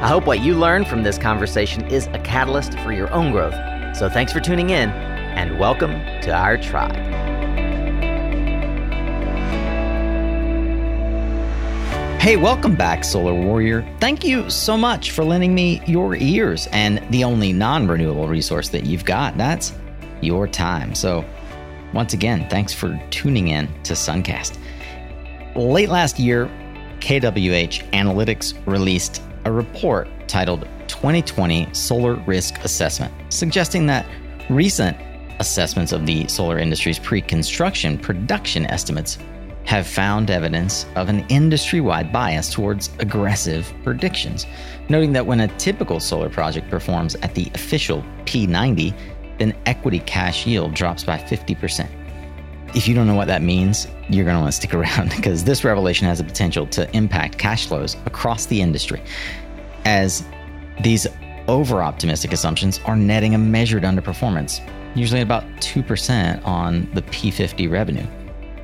I hope what you learn from this conversation is a catalyst for your own growth. So thanks for tuning in and welcome to our tribe. Hey, welcome back, Solar Warrior. Thank you so much for lending me your ears and the only non renewable resource that you've got. That's your time. So, once again, thanks for tuning in to Suncast. Late last year, KWH Analytics released a report titled 2020 Solar Risk Assessment, suggesting that recent assessments of the solar industry's pre construction production estimates have found evidence of an industry wide bias towards aggressive predictions, noting that when a typical solar project performs at the official P90, then equity cash yield drops by 50%. If you don't know what that means, you're going to want to stick around because this revelation has the potential to impact cash flows across the industry, as these over optimistic assumptions are netting a measured underperformance, usually about 2% on the P50 revenue.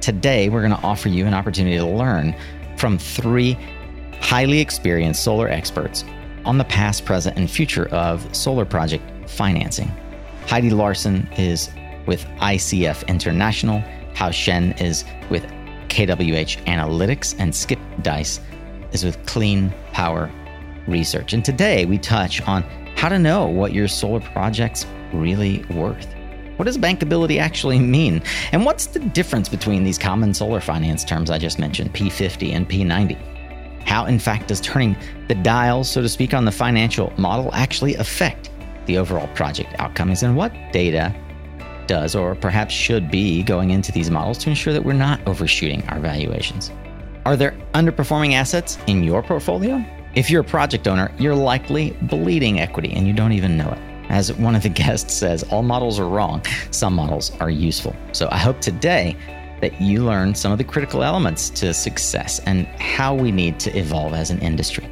Today, we're going to offer you an opportunity to learn from three highly experienced solar experts on the past, present, and future of solar project financing. Heidi Larson is with ICF International Hao Shen is with KWH Analytics, and Skip Dise is with Clean Power Research. And today we touch on how to know what your solar project's really worth. What does bankability actually mean? And what's the difference between these common solar finance terms I just mentioned, P50 and P90? How, in fact, does turning the dial, so to speak, on the financial model actually affect the overall project outcomes? And what data does or perhaps should be going into these models to ensure that we're not overshooting our valuations. Are there underperforming assets in your portfolio? If you're a project owner, you're likely bleeding equity and you don't even know it. As one of the guests says, all models are wrong, some models are useful. So I hope today that you learn some of the critical elements to success and how we need to evolve as an industry.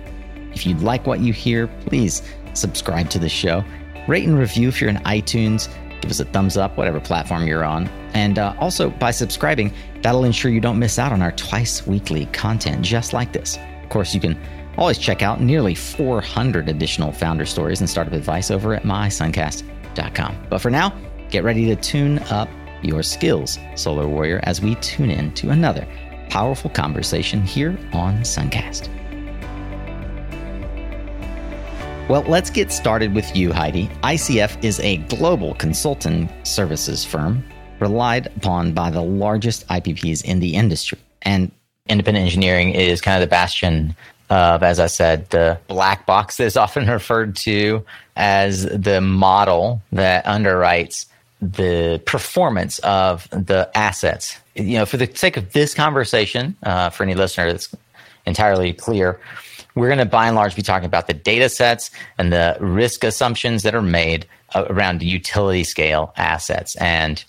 If you'd like what you hear, please subscribe to the show, rate and review if you're in iTunes give us a thumbs up, whatever platform you're on. And uh, also, by subscribing, that'll ensure you don't miss out on our twice weekly content just like this. Of course, you can always check out nearly 400 additional founder stories and startup advice over at mysuncast.com. But for now, get ready to tune up your skills, Solar Warrior, as we tune in to another powerful conversation here on Suncast. Well, let's get started with you, Heidi. ICF is a global consulting services firm relied upon by the largest IPPs in the industry. And independent engineering is kind of the bastion of, as I said, the black box that is often referred to as the model that underwrites the performance of the assets. You know, for the sake of this conversation, uh, for any listener that's entirely clear, we're going to by and large be talking about the data sets and the risk assumptions that are made uh, around utility scale assets and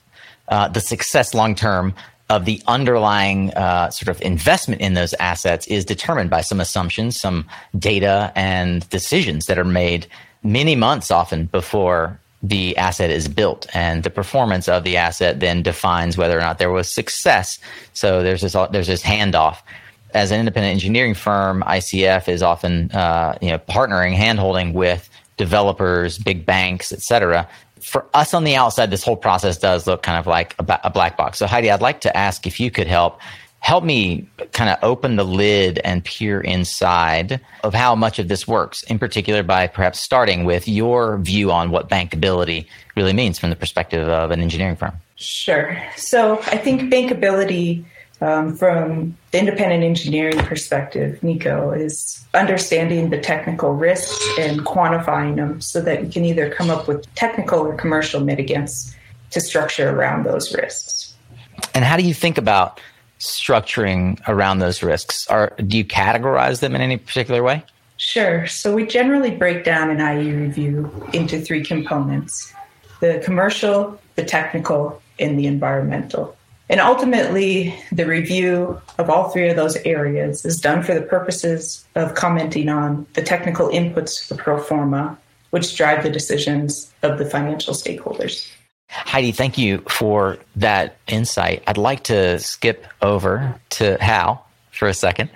uh, the success long term of the underlying uh, sort of investment in those assets is determined by some assumptions, some data and decisions that are made many months often before the asset is built. And the performance of the asset then defines whether or not there was success. So there's this there's this handoff as an independent engineering firm, ICF is often uh, you know partnering, handholding with developers, big banks, et cetera. For us on the outside, this whole process does look kind of like a, a black box. So Heidi, I'd like to ask if you could help help me kind of open the lid and peer inside of how much of this works, in particular by perhaps starting with your view on what bankability really means from the perspective of an engineering firm. Sure. So I think bankability um, from the independent engineering perspective, Nico, is understanding the technical risks and quantifying them so that you can either come up with technical or commercial mitigants to structure around those risks. And how do you think about structuring around those risks? Are do you categorize them in any particular way? Sure. So we generally break down an IE review into three components the commercial, the technical, and the environmental. And ultimately, the review of all three of those areas is done for the purposes of commenting on the technical inputs to the pro forma, which drive the decisions of the financial stakeholders. Heidi, thank you for that insight. I'd like to skip over to Hao for a second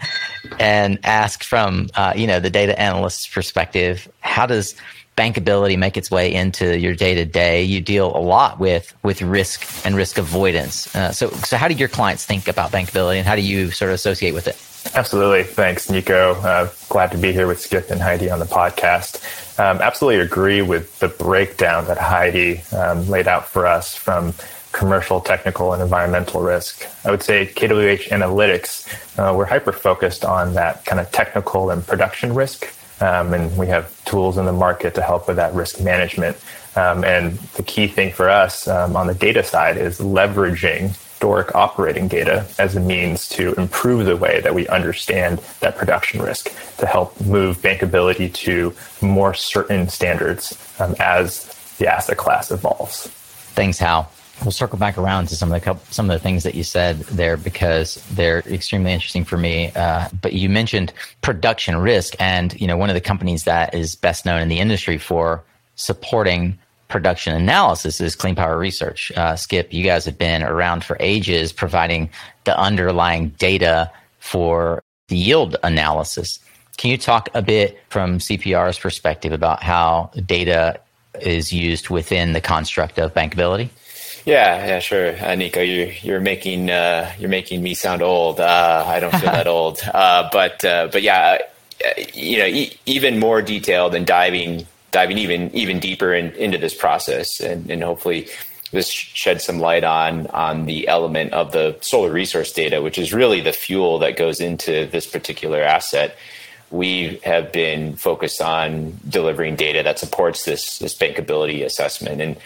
and ask from uh, you know the data analyst's perspective, how does bankability make its way into your day to day? You deal a lot with with risk and risk avoidance. Uh, so so how do your clients think about bankability, and how do you sort of associate with it? Absolutely. Thanks, Nico. Uh, glad to be here with Skip and Heidi on the podcast. Um, absolutely agree with the breakdown that Heidi um, laid out for us from commercial, technical, and environmental risk. I would say KWH Analytics, uh, we're hyper focused on that kind of technical and production risk. Um, and we have tools in the market to help with that risk management. Um, and the key thing for us um, on the data side is leveraging historic operating data as a means to improve the way that we understand that production risk to help move bankability to more certain standards um, as the asset class evolves. Thanks, Hao. We'll circle back around to some of the some of the things that you said there because they're extremely interesting for me. Uh, but you mentioned production risk, and you know one of the companies that is best known in the industry for supporting production analysis is Clean Power Research. Uh, Skip, you guys have been around for ages providing the underlying data for the yield analysis. Can you talk a bit from CPR's perspective about how data is used within the construct of bankability? Yeah, yeah, sure, uh, Nico. You're you're making uh, you're making me sound old. Uh, I don't feel that old, uh, but uh, but yeah, uh, you know, e- even more detailed and diving diving even even deeper in, into this process, and, and hopefully this shed some light on on the element of the solar resource data, which is really the fuel that goes into this particular asset. We have been focused on delivering data that supports this this bankability assessment, and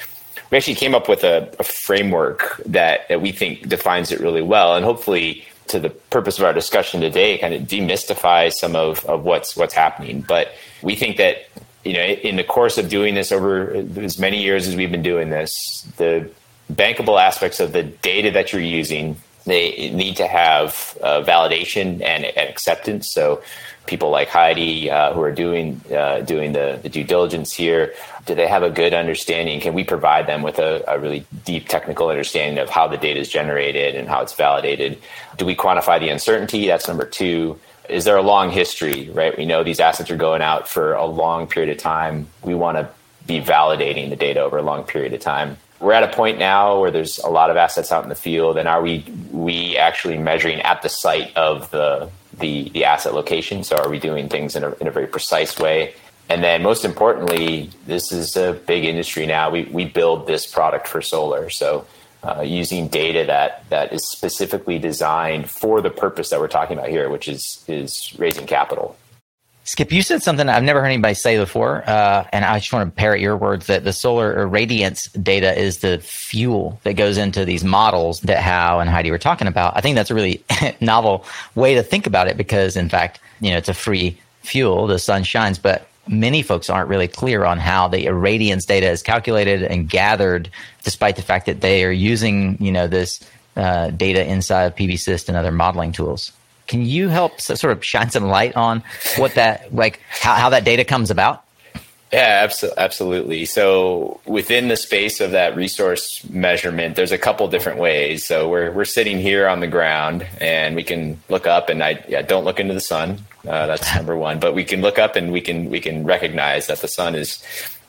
we actually came up with a, a framework that, that we think defines it really well, and hopefully to the purpose of our discussion today, kind of demystify some of, of what's what's happening. But we think that you know, in the course of doing this over as many years as we've been doing this, the bankable aspects of the data that you're using, they need to have uh, validation and, and, acceptance. So, people like Heidi uh, who are doing uh, doing the, the, due diligence here, do they have a good understanding? Can we provide them with a, a really deep technical understanding of how the data is generated and how it's validated? Do we quantify the uncertainty? That's number two is there a long history, right? We know these assets are going out for a long period of time. We want to be validating the data over a long period of time. We're at a point now where there's a lot of assets out in the field, and are we we actually measuring at the site of the the, the asset location? So are we doing things in a, in a very precise way? And then most importantly, this is a big industry now. We we build this product for solar, so uh, using data that that is specifically designed for the purpose that we're talking about here, which is is raising capital. Skip, you said something I've never heard anybody say before, uh, and I just want to parrot your words that the solar irradiance data is the fuel that goes into these models that Hao and Heidi were talking about. I think that's a really novel way to think about it because, in fact, you know, it's a free fuel. The sun shines, but many folks aren't really clear on how the irradiance data is calculated and gathered, despite the fact that they are using you know this uh, data inside of PVsyst and other modeling tools. Can you help sort of shine some light on what that like how, how that data comes about? Yeah, absolutely. So within the space of that resource measurement, there's a couple different ways. So we're we're sitting here on the ground, and we can look up, and I yeah, don't look into the sun. Uh, that's number one. But we can look up, and we can we can recognize that the sun is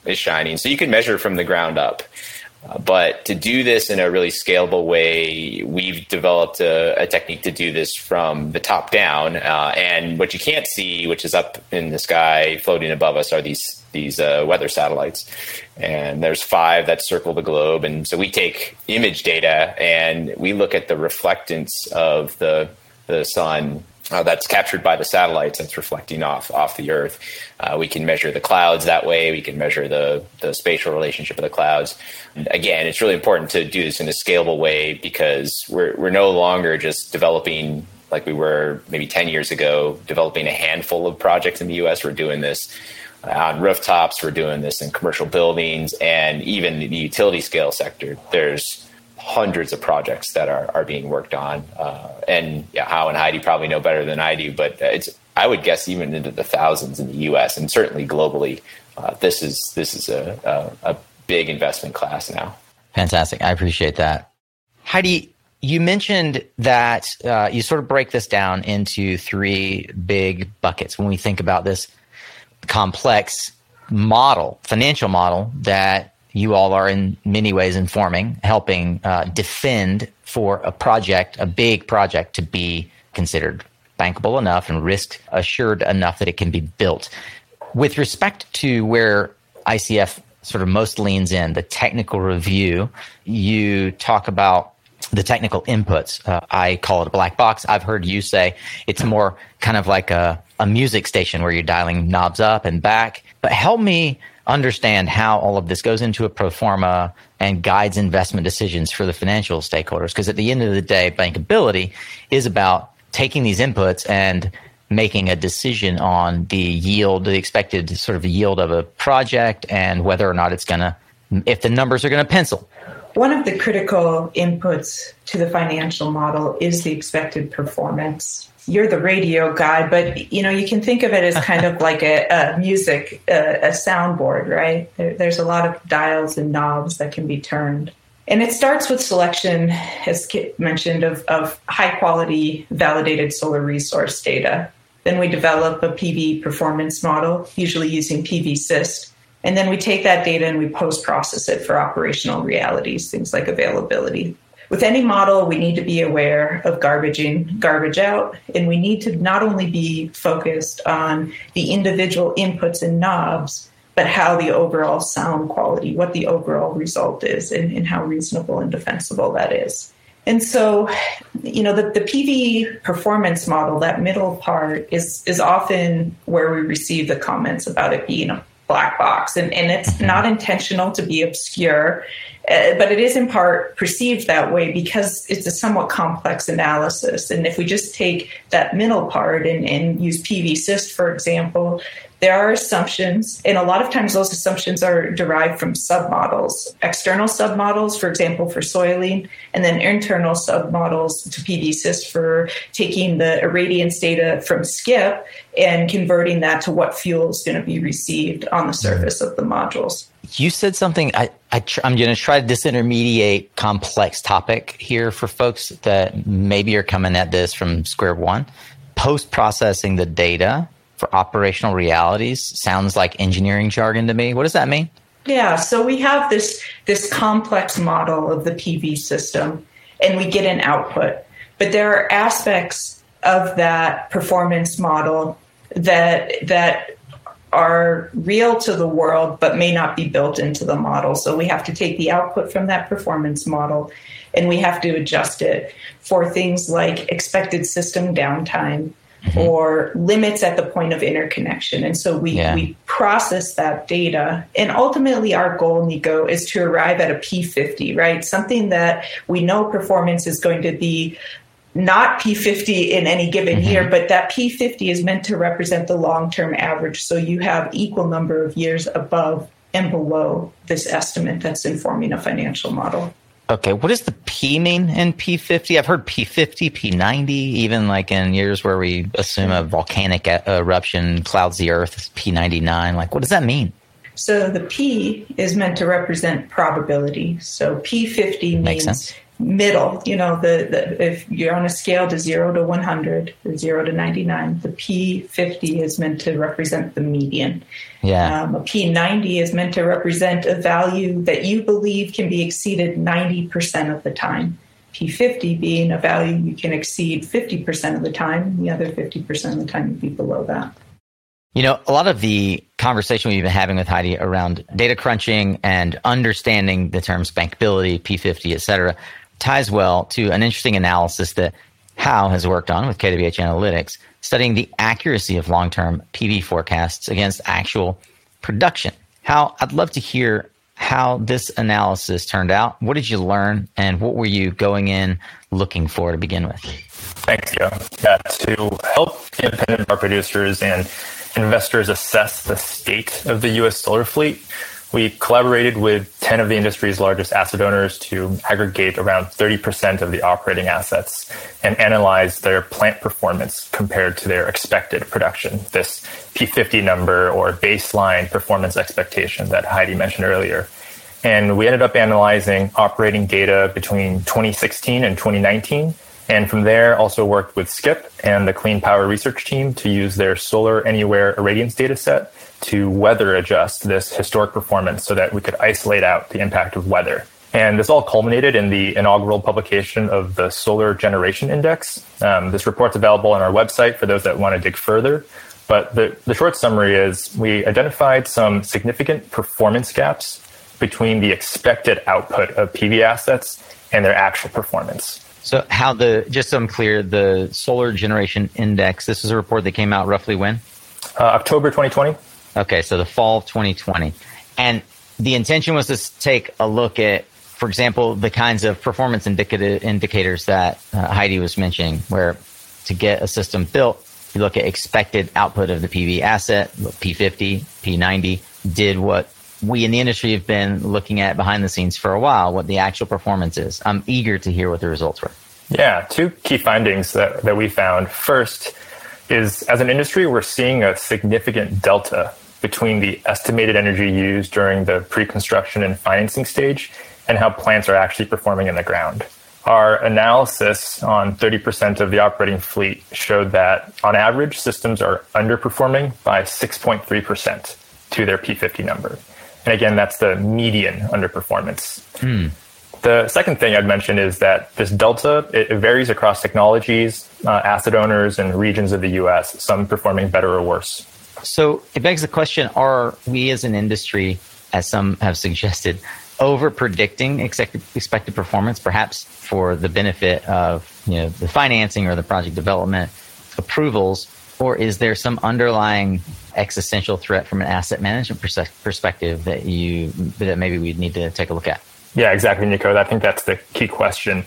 is shining. So you can measure from the ground up. Uh, but to do this in a really scalable way, we've developed a, a technique to do this from the top down. Uh, and what you can't see, which is up in the sky floating above us, are these these uh, weather satellites. And there's five that circle the globe. And so we take image data and we look at the reflectance of the the sun uh, that's captured by the satellites that's reflecting off off the Earth. Uh, we can measure the clouds that way. We can measure the the spatial relationship of the clouds. And again, it's really important to do this in a scalable way because we're we're no longer just developing like we were maybe 10 years ago, developing a handful of projects in the US. We're doing this on rooftops, we're doing this in commercial buildings, and even the utility scale sector. There's hundreds of projects that are, are being worked on. Uh, and yeah, Hao and Heidi probably know better than I do, but it's, I would guess even into the thousands in the US and certainly globally. Uh, this is, this is a, a, a big investment class now. Fantastic. I appreciate that. Heidi, you mentioned that uh, you sort of break this down into three big buckets when we think about this complex model, financial model that you all are in many ways informing, helping uh, defend for a project, a big project to be considered bankable enough and risk assured enough that it can be built. With respect to where ICF sort of most leans in, the technical review, you talk about the technical inputs. Uh, I call it a black box. I've heard you say it's more kind of like a, a music station where you're dialing knobs up and back. But help me understand how all of this goes into a pro forma and guides investment decisions for the financial stakeholders. Because at the end of the day, bankability is about taking these inputs and making a decision on the yield, the expected sort of yield of a project and whether or not it's going to, if the numbers are going to pencil. One of the critical inputs to the financial model is the expected performance. You're the radio guy, but you know you can think of it as kind of like a, a music, a, a soundboard, right? There, there's a lot of dials and knobs that can be turned. And it starts with selection, as Kit mentioned, of, of high quality validated solar resource data. Then we develop a PV performance model, usually using PV-SYST, and then we take that data and we post process it for operational realities, things like availability. With any model, we need to be aware of garbage in, garbage out, and we need to not only be focused on the individual inputs and knobs, but how the overall sound quality, what the overall result is, and, and how reasonable and defensible that is. And so, you know, the, the PV performance model, that middle part, is is often where we receive the comments about it being a black box. And, and it's mm-hmm. not intentional to be obscure, uh, but it is in part perceived that way because it's a somewhat complex analysis. And if we just take that middle part and, and use PV-SYST, for example, there are assumptions, and a lot of times those assumptions are derived from submodels, external submodels, for example, for soiling, and then internal submodels to PV-SYST for taking the irradiance data from SKIP and converting that to what fuel is going to be received on the surface of the modules. You said something. I, I am going to try to disintermediate complex topic here for folks that maybe are coming at this from square one. Post processing the data for operational realities sounds like engineering jargon to me. What does that mean? Yeah, so we have this this complex model of the PV system and we get an output. But there are aspects of that performance model that that are real to the world but may not be built into the model. So we have to take the output from that performance model and we have to adjust it for things like expected system downtime, mm-hmm. or limits at the point of interconnection. And so we, yeah. we process that data. And ultimately, our goal, Nico, is to arrive at a P50, right? Something that we know performance is going to be not P50 in any given mm-hmm. year, but that P50 is meant to represent the long term average. So you have equal number of years above and below this estimate that's informing a financial model. Okay, what does the P mean in P50? I've heard P50, P90, even like in years where we assume a volcanic eruption clouds the earth, P99. Like, what does that mean? So the P is meant to represent probability. So P50 means middle. You know, the, the if you're on a scale to zero to 100 or zero to 99, the P50 is meant to represent the median. Yeah. Um, a P90 is meant to represent a value that you believe can be exceeded 90% of the time. P50 being a value you can exceed 50% of the time, the other 50% of the time you'd be below that. You know, a lot of the conversation we've been having with Heidi around data crunching and understanding the terms bankability, P50, et cetera, ties well to an interesting analysis that Hao has worked on with KWH Analytics, studying the accuracy of long term PV forecasts against actual production. Hao, I'd love to hear how this analysis turned out. What did you learn, and what were you going in looking for to begin with? Thanks, Joe. Yeah, to help independent power producers and investors assess the state of the U.S. solar fleet, we collaborated with 10 of the industry's largest asset owners to aggregate around 30% of the operating assets and analyze their plant performance compared to their expected production. This P50 number or baseline performance expectation that Heidi mentioned earlier. And we ended up analyzing operating data between 2016 and 2019. And from there, also worked with Skip and the Clean Power Research Team to use their Solar Anywhere irradiance data set to weather adjust this historic performance so that we could isolate out the impact of weather. And this all culminated in the inaugural publication of the Solar Generation Index. Um, this report's available on our website for those that want to dig further. But the, the short summary is we identified some significant performance gaps between the expected output of PV assets and their actual performance. So, how the, just so I'm clear, the Solar Generation Index, this is a report that came out roughly when? Uh, October 2020. Okay, so the fall of 2020. And the intention was to take a look at, for example, the kinds of performance indicators that uh, Heidi was mentioning, where to get a system built, you look at expected output of the PV asset, P50, P90, did what we in the industry have been looking at behind the scenes for a while, what the actual performance is. I'm eager to hear what the results were. Yeah, two key findings that, that we found. First is as an industry, we're seeing a significant delta between the estimated energy used during the pre construction and financing stage and how plants are actually performing in the ground. Our analysis on 30% of the operating fleet showed that on average, systems are underperforming by 6.3% to their P50 number. And again, that's the median underperformance. Hmm. The second thing I'd mention is that this delta it varies across technologies, uh, asset owners, and regions of the U.S. Some performing better or worse. So it begs the question are we as an industry, as some have suggested, over predicting expected, performance, perhaps for the benefit of you know, the financing or the project development approvals? Or is there some underlying existential threat from an asset management perspective that you that maybe we need to take a look at? Yeah, exactly, Nico. I think that's the key question.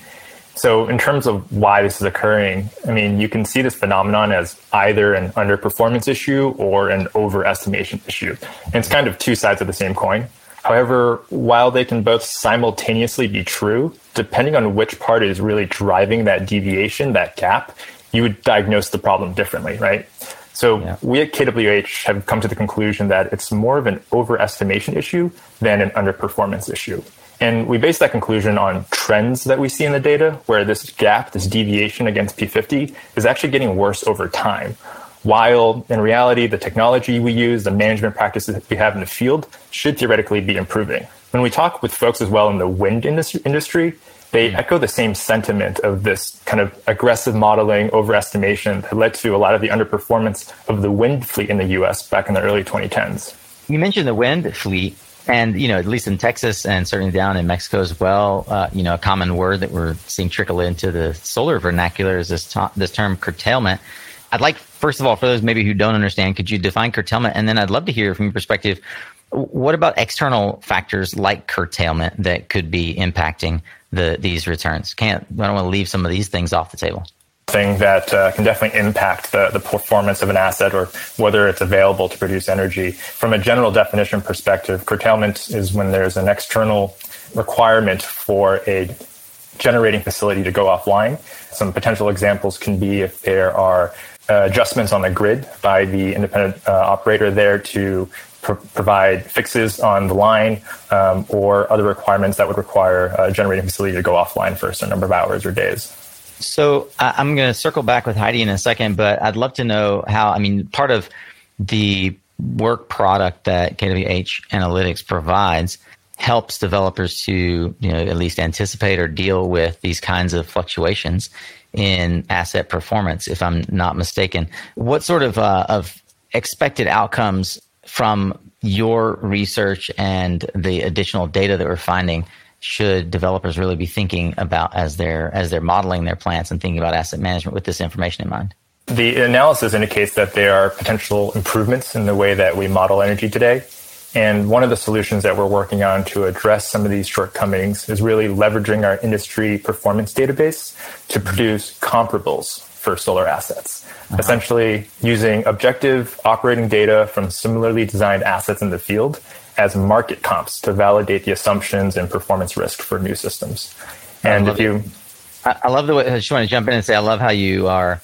So, in terms of why this is occurring, I mean, you can see this phenomenon as either an underperformance issue or an overestimation issue. And it's kind of two sides of the same coin. However, while they can both simultaneously be true, depending on which part is really driving that deviation, that gap, you would diagnose the problem differently, right? So yeah. we at KWH have come to the conclusion that it's more of an overestimation issue than an underperformance issue. And we base that conclusion on trends that we see in the data, where this gap, this deviation against P50 is actually getting worse over time. While in reality, the technology we use, the management practices that we have in the field should theoretically be improving. When we talk with folks as well in the wind industry, they hmm. echo the same sentiment of this kind of aggressive modeling, overestimation that led to a lot of the underperformance of the wind fleet in the US back in the early 2010s. You mentioned the wind fleet. And you know, at least in Texas and certainly down in Mexico as well, uh, you know, a common word that we're seeing trickle into the solar vernacular is this to- this term curtailment. I'd like, first of all, for those maybe who don't understand, could you define curtailment? And then I'd love to hear from your perspective, what about external factors like curtailment that could be impacting the these returns? Can't I don't want to leave some of these things off the table thing that uh, can definitely impact the, the performance of an asset or whether it's available to produce energy. From a general definition perspective, curtailment is when there's an external requirement for a generating facility to go offline. Some potential examples can be if there are uh, adjustments on the grid by the independent uh, operator there to pr- provide fixes on the line um, or other requirements that would require a generating facility to go offline for a certain number of hours or days. So I'm going to circle back with Heidi in a second, but I'd love to know how. I mean, part of the work product that KWH Analytics provides helps developers to you know at least anticipate or deal with these kinds of fluctuations in asset performance. If I'm not mistaken, what sort of uh, of expected outcomes from your research and the additional data that we're finding should developers really be thinking about as they're as they're modeling their plants and thinking about asset management with this information in mind? The analysis indicates that there are potential improvements in the way that we model energy today. And one of the solutions that we're working on to address some of these shortcomings is really leveraging our industry performance database to produce comparables for solar assets. Uh-huh. Essentially, using objective operating data from similarly designed assets in the field as market comps to validate the assumptions and performance risk for new systems. And if you, I love the way. I just want to jump in and say I love how you are,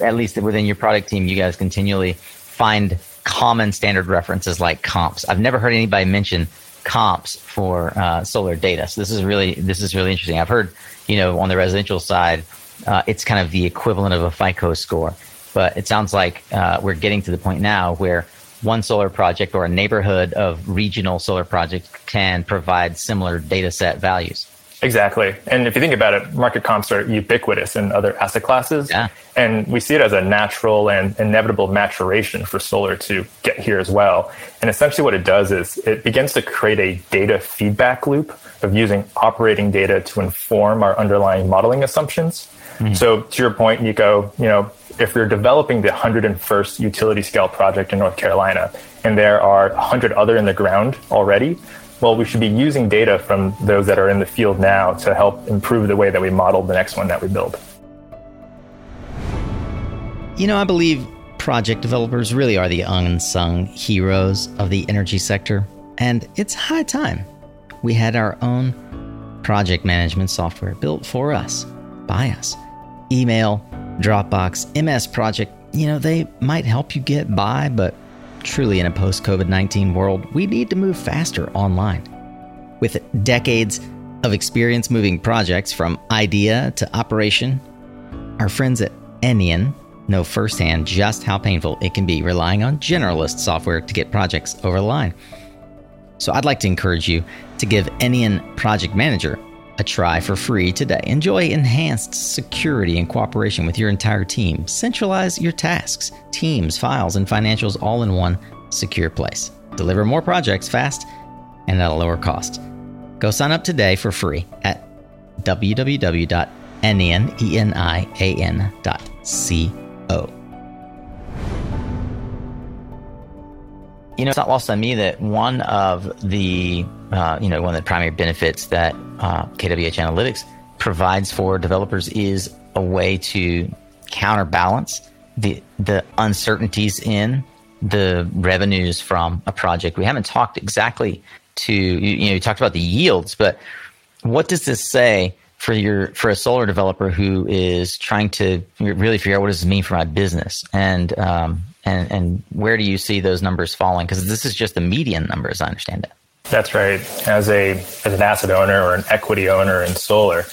at least within your product team, you guys continually find common standard references like comps. I've never heard anybody mention comps for uh, solar data. So this is really this is really interesting. I've heard you know on the residential side, uh, it's kind of the equivalent of a FICO score, but it sounds like uh, we're getting to the point now where one solar project or a neighborhood of regional solar projects can provide similar data set values. Exactly. And if you think about it, market comps are ubiquitous in other asset classes. Yeah. And we see it as a natural and inevitable maturation for solar to get here as well. And essentially what it does is it begins to create a data feedback loop of using operating data to inform our underlying modeling assumptions. Mm-hmm. So to your point, Nico, you know, if you're developing the 101st utility scale project in North Carolina and there are 100 other in the ground already, well, we should be using data from those that are in the field now to help improve the way that we model the next one that we build. You know, I believe project developers really are the unsung heroes of the energy sector, and it's high time we had our own project management software built for us, by us. Email, Dropbox, MS Project, you know, they might help you get by, but Truly, in a post COVID 19 world, we need to move faster online. With decades of experience moving projects from idea to operation, our friends at Enian know firsthand just how painful it can be relying on generalist software to get projects over the line. So I'd like to encourage you to give Enian Project Manager a try for free today. Enjoy enhanced security and cooperation with your entire team. Centralize your tasks, teams, files, and financials all in one secure place. Deliver more projects fast and at a lower cost. Go sign up today for free at www.enian.co. You know, it's not lost on me that one of the, uh, you know, one of the primary benefits that uh, KWH Analytics provides for developers is a way to counterbalance the the uncertainties in the revenues from a project. We haven't talked exactly to you, you know you talked about the yields, but what does this say for your for a solar developer who is trying to really figure out what does this mean for my business and um, and and where do you see those numbers falling? Because this is just the median number, as I understand it. That's right. As a as an asset owner or an equity owner in solar,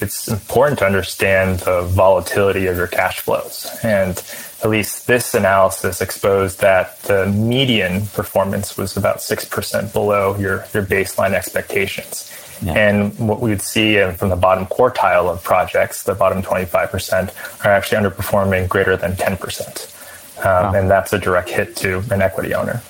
it's important to understand the volatility of your cash flows. And at least this analysis exposed that the median performance was about 6% below your, your baseline expectations. Yeah. And what we would see from the bottom quartile of projects, the bottom 25%, are actually underperforming greater than 10%. Um, wow. And that's a direct hit to an equity owner.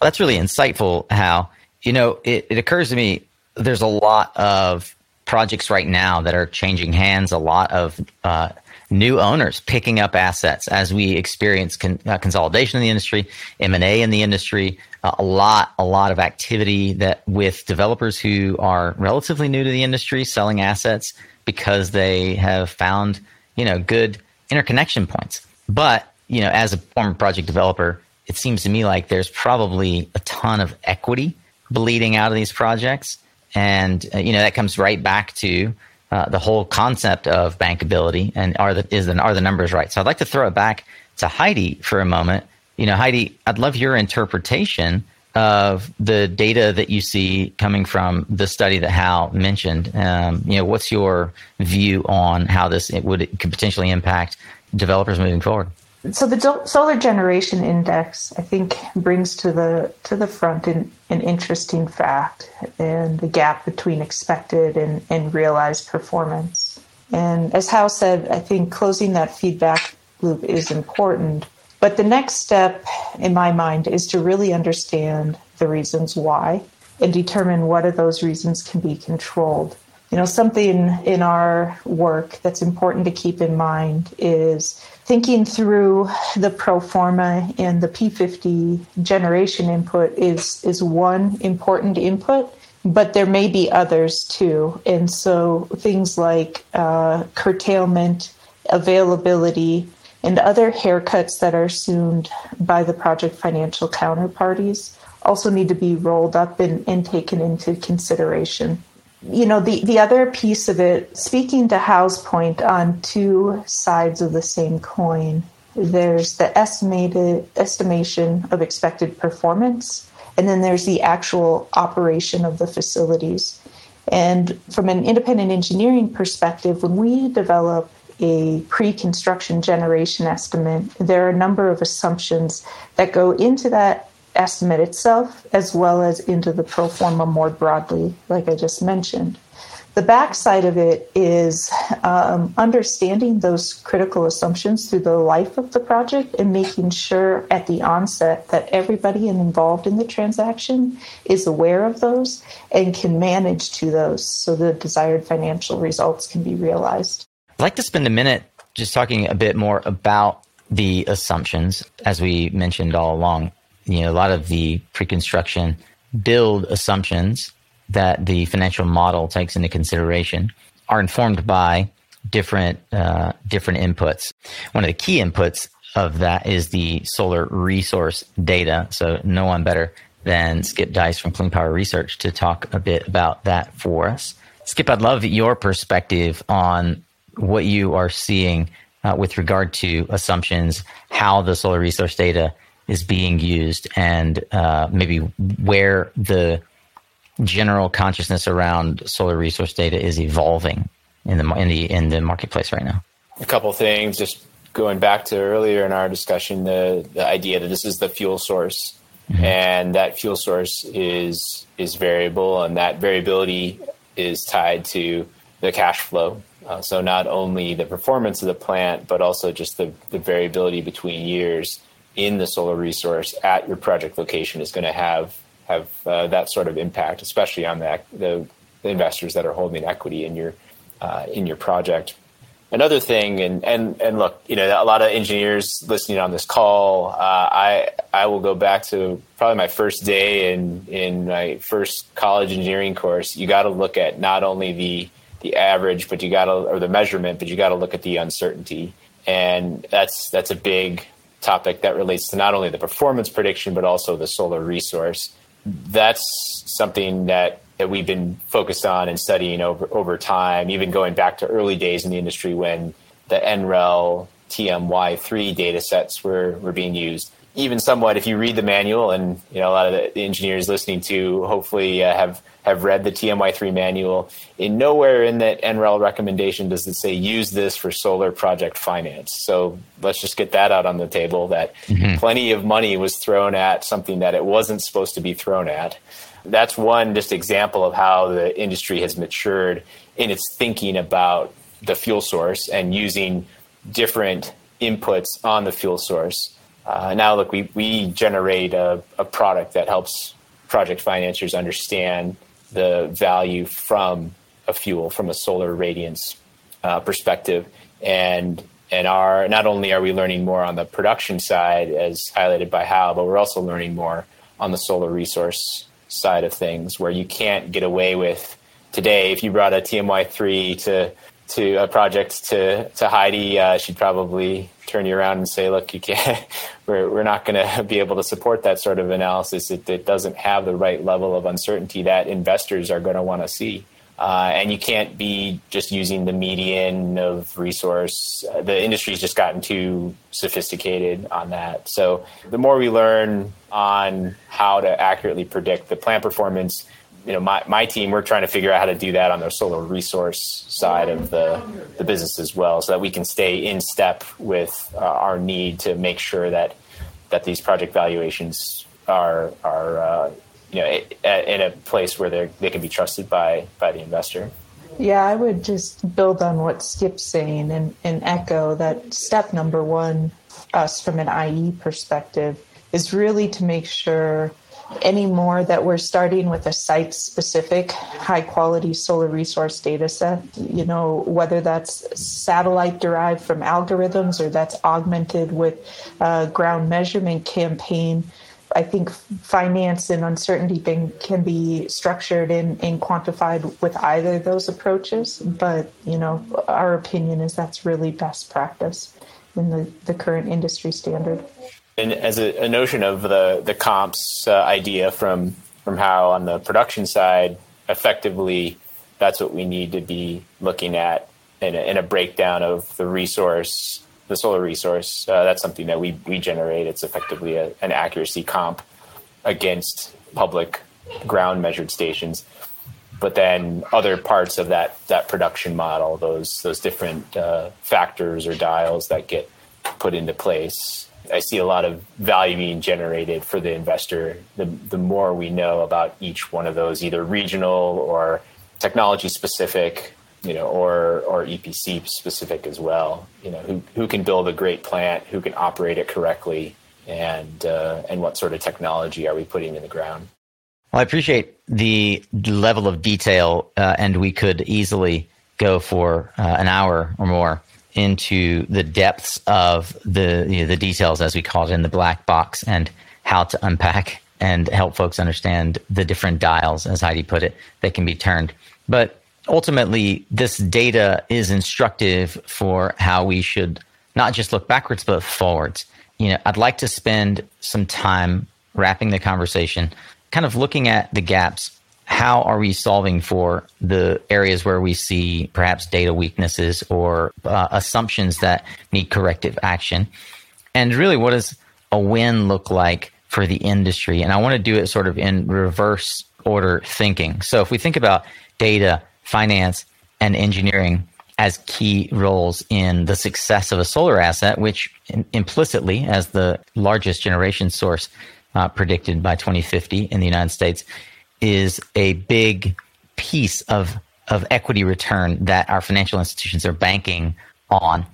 That's really insightful, Hao You know, it, it occurs to me there's a lot of projects right now that are changing hands, a lot of uh, new owners picking up assets as we experience con- uh, consolidation in the industry, M&A in the industry, uh, a lot, a lot of activity that with developers who are relatively new to the industry selling assets because they have found, you know, good interconnection points. But you know, as a former project developer, it seems to me like there's probably a ton of equity bleeding out of these projects. And, uh, you know, that comes right back to uh, the whole concept of bankability and are the, is the, are the numbers right? So I'd like to throw it back to Heidi for a moment. You know, Heidi, I'd love your interpretation of the data that you see coming from the study that Hao mentioned. Um, you know, what's your view on how this it would it could potentially impact developers moving forward? So the solar generation index i think brings to the to the front an, an interesting fact and the gap between expected and, and realized performance. And as Hao said i think closing that feedback loop is important but the next step in my mind is to really understand the reasons why and determine what of those reasons can be controlled. You know something in our work that's important to keep in mind is thinking through the pro forma and the P50 generation input is is one important input, but there may be others too. And so things like uh, curtailment, availability, and other haircuts that are assumed by the project financial counterparties also need to be rolled up and, and taken into consideration you know the the other piece of it speaking to Hao's point on two sides of the same coin there's the estimated estimation of expected performance and then there's the actual operation of the facilities. And from an independent engineering perspective when we develop a pre-construction generation estimate there are a number of assumptions that go into that estimate itself as well as into the pro forma more broadly, like I just mentioned. The backside of it is um, understanding those critical assumptions through the life of the project and making sure at the onset that everybody involved in the transaction is aware of those and can manage to those so the desired financial results can be realized. I'd like to spend a minute just talking a bit more about the assumptions, as we mentioned all along you know, a lot of the pre-construction build assumptions that the financial model takes into consideration are informed by different uh, different inputs. One of the key inputs of that is the solar resource data. So no one better than Skip Dise from Clean Power Research to talk a bit about that for us. Skip, I'd love your perspective on what you are seeing uh, with regard to assumptions, how the solar resource data is being used and uh, maybe where the general consciousness around solar resource data is evolving in the in the in the marketplace right now. A couple things, just going back to earlier in our discussion, the the idea that this is the fuel source, mm-hmm. and that fuel source is is variable, and that variability is tied to the cash flow. Uh, so not only the performance of the plant, but also just the, the variability between years in the solar resource at your project location is going to have have uh, that sort of impact, especially on the, the, the investors that are holding equity in your uh, in your project. Another thing, and and and look, you know, a lot of engineers listening on this call, uh, I I will go back to probably my first day in in my first college engineering course. You got to look at not only the the average, but you got to or the measurement, but you got to look at the uncertainty, and that's that's a big topic that relates to not only the performance prediction but also the solar resource. That's something that that we've been focused on and studying over over time, even going back to early days in the industry when the NREL TMY3 data sets were, were being used. Even somewhat, if you read the manual, and you know a lot of the engineers listening to hopefully uh, have have read the TMY3 manual. In nowhere in that NREL recommendation does it say use this for solar project finance. So let's just get that out on the table that mm-hmm. plenty of money was thrown at something that it wasn't supposed to be thrown at. That's one just example of how the industry has matured in its thinking about the fuel source and using different inputs on the fuel source. Uh, now, look, we, we generate a, a product that helps project financiers understand the value from a fuel, from a solar radiance uh, perspective, and and are not only are we learning more on the production side, as highlighted by Hao, but we're also learning more on the solar resource side of things, where you can't get away with today. If you brought a TMY three to to a project to to Heidi, uh, she'd probably turn you around and say, "Look, you can't. We're we're not going to be able to support that sort of analysis. It, it doesn't have the right level of uncertainty that investors are going to want to see." Uh, and you can't be just using the median of resource. Uh, the industry's just gotten too sophisticated on that. So the more we learn on how to accurately predict the plant performance, you know, my, my team, we're trying to figure out how to do that on the solar resource side of the, the business as well, so that we can stay in step with uh, our need to make sure that that these project valuations are are uh, you know in a place where they they can be trusted by by the investor. Yeah, I would just build on what Skip's saying and, and echo that step number one, us from an IE perspective, is really to make sure anymore that we're starting with a site specific high quality solar resource data set you know whether that's satellite derived from algorithms or that's augmented with ground measurement campaign I think finance and uncertainty thing can be structured and, and quantified with either of those approaches. But, you know, our opinion is that's really best practice in the, the current industry standard. And as a, a notion of the the comps uh, idea from from Hao on the production side, effectively, that's what we need to be looking at in a, in a breakdown of the resource, the solar resource. Uh, that's something that we we generate. It's effectively a, an accuracy comp against public ground measured stations. But then other parts of that that production model, those those different uh, factors or dials that get put into place I see a lot of value being generated for the investor. The, the more we know about each one of those, either regional or technology specific, you know, or or EPC specific as well. You know, who who can build a great plant, who can operate it correctly, and uh, and what sort of technology are we putting in the ground? Well, I appreciate the level of detail, uh, and we could easily go for uh, an hour or more into the depths of the you know, the details, as we call it, in the black box, and how to unpack and help folks understand the different dials, as Heidi put it, that can be turned. But ultimately, this data is instructive for how we should not just look backwards, but forwards. You know, I'd like to spend some time wrapping the conversation, kind of looking at the gaps how are we solving for the areas where we see perhaps data weaknesses or uh, assumptions that need corrective action? And really, what does a win look like for the industry? And I want to do it sort of in reverse order thinking. So if we think about data, finance, and engineering as key roles in the success of a solar asset, which implicitly, as the largest generation source uh, predicted by 2050 in the United States, is a big piece of of equity return that our financial institutions are banking on.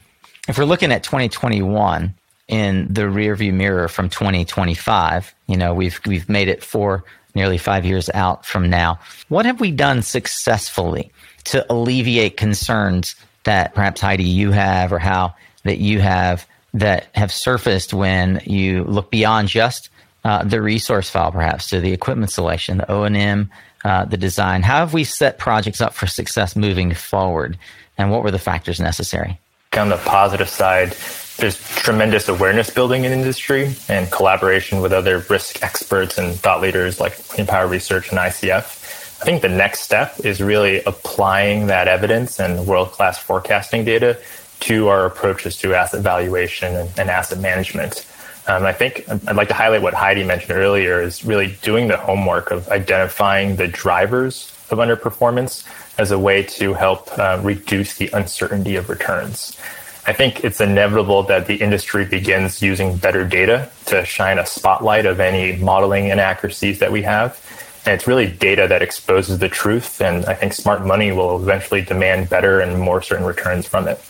If we're looking at 2021 in the rearview mirror from 2025, you know, we've we've made it for nearly 5 years out from now. What have we done successfully to alleviate concerns that perhaps Heidi you have or Hao that you have that have surfaced when you look beyond just uh, the resource file, perhaps, to the equipment selection, the O and M, uh, the design. How have we set projects up for success moving forward, and what were the factors necessary? On the positive side, there's tremendous awareness building in industry and collaboration with other risk experts and thought leaders like Clean Power Research and ICF. I think the next step is really applying that evidence and world class forecasting data to our approaches to asset valuation and, and asset management. Um, I think I'd like to highlight what Heidi mentioned earlier is really doing the homework of identifying the drivers of underperformance as a way to help uh, reduce the uncertainty of returns. I think it's inevitable that the industry begins using better data to shine a spotlight of any modeling inaccuracies that we have. And it's really data that exposes the truth. And I think smart money will eventually demand better and more certain returns from it.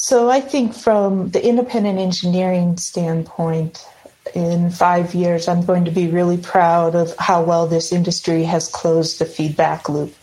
So I think from the independent engineering standpoint, in five years, I'm going to be really proud of how well this industry has closed the feedback loop.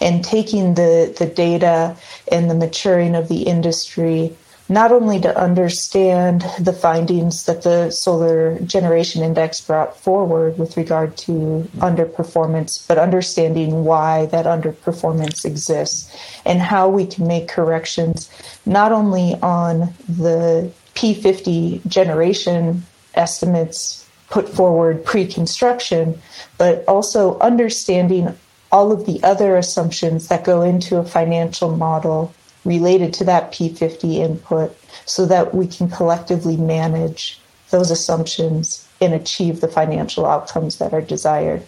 And taking the, the data and the maturing of the industry not only to understand the findings that the solar generation index brought forward with regard to underperformance, but understanding why that underperformance exists and how we can make corrections not only on the P50 generation estimates put forward pre construction, but also understanding all of the other assumptions that go into a financial model related to that P50 input so that we can collectively manage those assumptions and achieve the financial outcomes that are desired.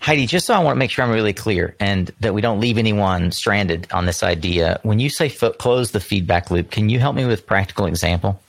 Heidi, just so I want to make sure I'm really clear and that we don't leave anyone stranded on this idea, when you say f- close the feedback loop, can you help me with practical example?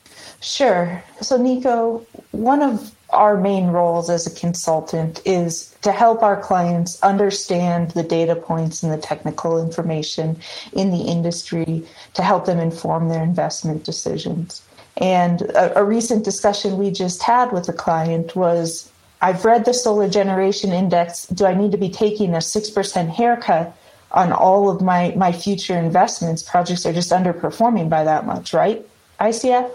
Sure. So, Nico, one of our main roles as a consultant is to help our clients understand the data points and the technical information in the industry to help them inform their investment decisions. And a, a recent discussion we just had with a client was I've read the solar generation index. Do I need to be taking a 6% haircut on all of my, my future investments? Projects are just underperforming by that much, right? ICF?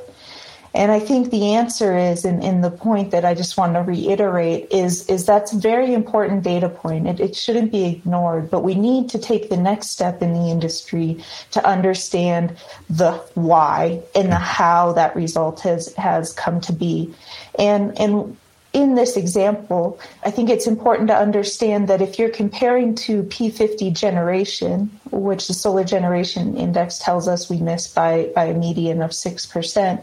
And I think the answer is, in, in the point that I just want to reiterate, is, is that's a very important data point. It, it shouldn't be ignored, but we need to take the next step in the industry to understand the why and the how that result has, has come to be. And, and in this example, I think it's important to understand that if you're comparing to P50 generation, which the solar generation index tells us we missed by, by a median of 6%,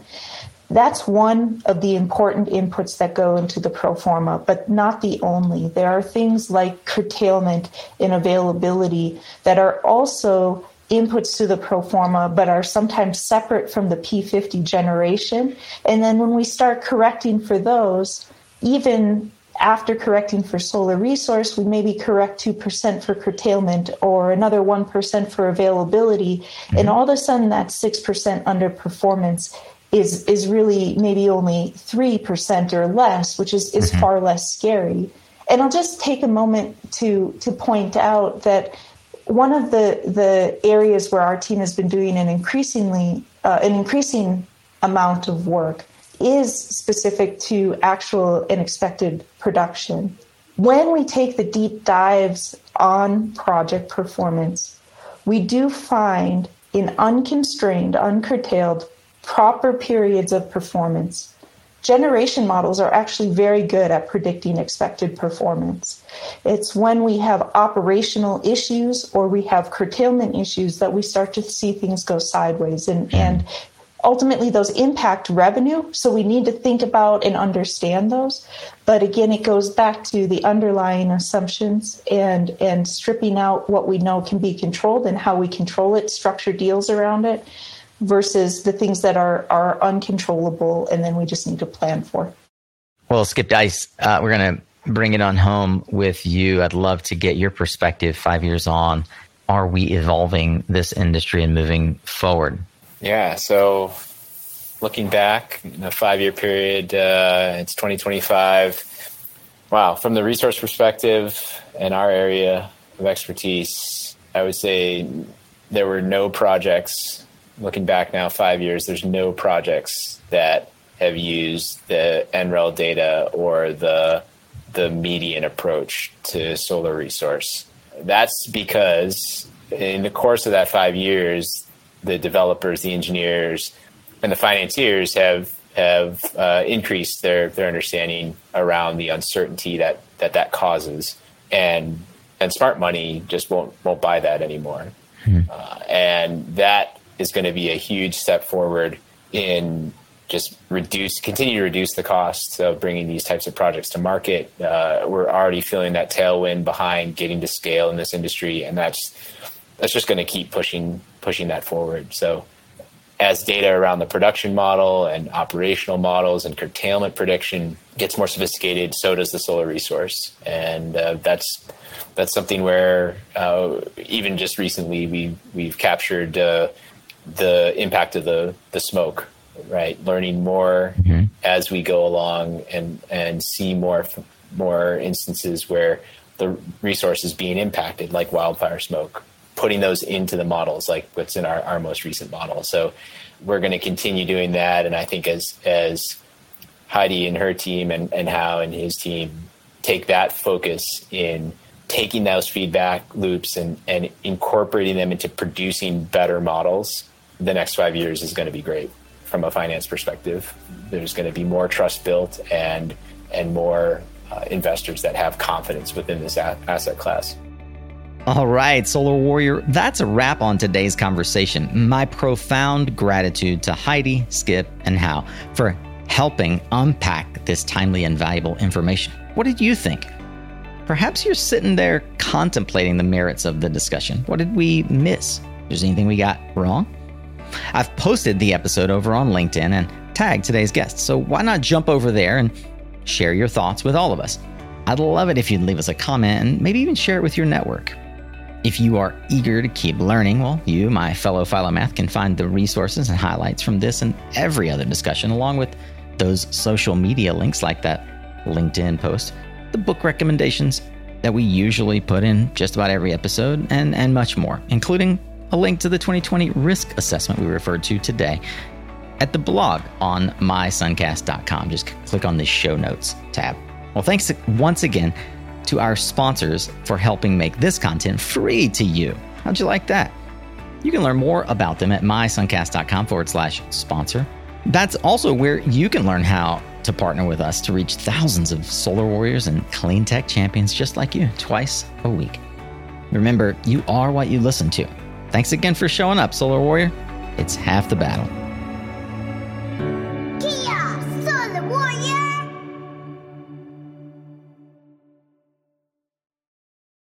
that's one of the important inputs that go into the pro forma, but not the only. There are things like curtailment and availability that are also inputs to the pro forma, but are sometimes separate from the P50 generation. And then when we start correcting for those, even after correcting for solar resource, we maybe correct 2% for curtailment or another 1% for availability. Mm-hmm. And all of a sudden, that 6% underperformance is is really maybe only 3% or less, which is, is mm-hmm. far less scary. And I'll just take a moment to to point out that one of the the areas where our team has been doing an increasingly uh, an increasing amount of work is specific to actual and expected production. When we take the deep dives on project performance, we do find in unconstrained, uncurtailed proper periods of performance. Generation models are actually very good at predicting expected performance. It's when we have operational issues or we have curtailment issues that we start to see things go sideways. And, hmm. and ultimately, those impact revenue. So we need to think about and understand those. But again, it goes back to the underlying assumptions and, and stripping out what we know can be controlled and how we control it, structure deals around it versus the things that are are uncontrollable and then we just need to plan for. Well, Skip Dise, uh, we're going to bring it on home with you. I'd love to get your perspective five years on. Are we evolving this industry and moving forward? Yeah. So looking back, in the five year period, uh, it's 2025. Wow. From the resource perspective and our area of expertise, I would say there were no projects looking back now five years, there's no projects that have used the NREL data or the the median approach to solar resource. That's because in the course of that five years, the developers, the engineers, and the financiers have have uh, increased their their understanding around the uncertainty that that that causes, and and smart money just won't won't buy that anymore, hmm. uh, and that is going to be a huge step forward in just reduce, continue to reduce the costs of bringing these types of projects to market. Uh, we're already feeling that tailwind behind getting to scale in this industry, and that's that's just going to keep pushing pushing that forward. So, as data around the production model and operational models and curtailment prediction gets more sophisticated, so does the solar resource, and uh, that's that's something where uh, even just recently we we've captured uh, the impact of the the smoke right learning more mm-hmm. as we go along and and see more more instances where the resource is being impacted like wildfire smoke putting those into the models like what's in our, our most recent model so we're going to continue doing that and i think as as heidi and her team and, and Hao and his team take that focus in taking those feedback loops and, and incorporating them into producing better models the next five years is going to be great from a finance perspective. There's going to be more trust built and and more uh, investors that have confidence within this a- asset class. All right, Solar Warrior, that's a wrap on today's conversation. My profound gratitude to Heidi, Skip, and Hao for helping unpack this timely and valuable information. What did you think? Perhaps you're sitting there contemplating the merits of the discussion. What did we miss? Is anything we got wrong? I've posted the episode over on LinkedIn and tagged today's guest, so why not jump over there and share your thoughts with all of us? I'd love it if you'd leave us a comment and maybe even share it with your network. If you are eager to keep learning, well, you, my fellow Philomath, can find the resources and highlights from this and every other discussion, along with those social media links like that LinkedIn post, the book recommendations that we usually put in just about every episode, and, and much more, including a link to the 2020 risk assessment we referred to today at the blog on mysuncast.com. Just click on the show notes tab. Well, thanks once again to our sponsors for helping make this content free to you. How'd you like that? You can learn more about them at mysuncast.com forward slash sponsor. That's also where you can learn how to partner with us to reach thousands of solar warriors and clean tech champions just like you twice a week. Remember, you are what you listen to. Thanks again for showing up, Solar Warrior. It's half the battle.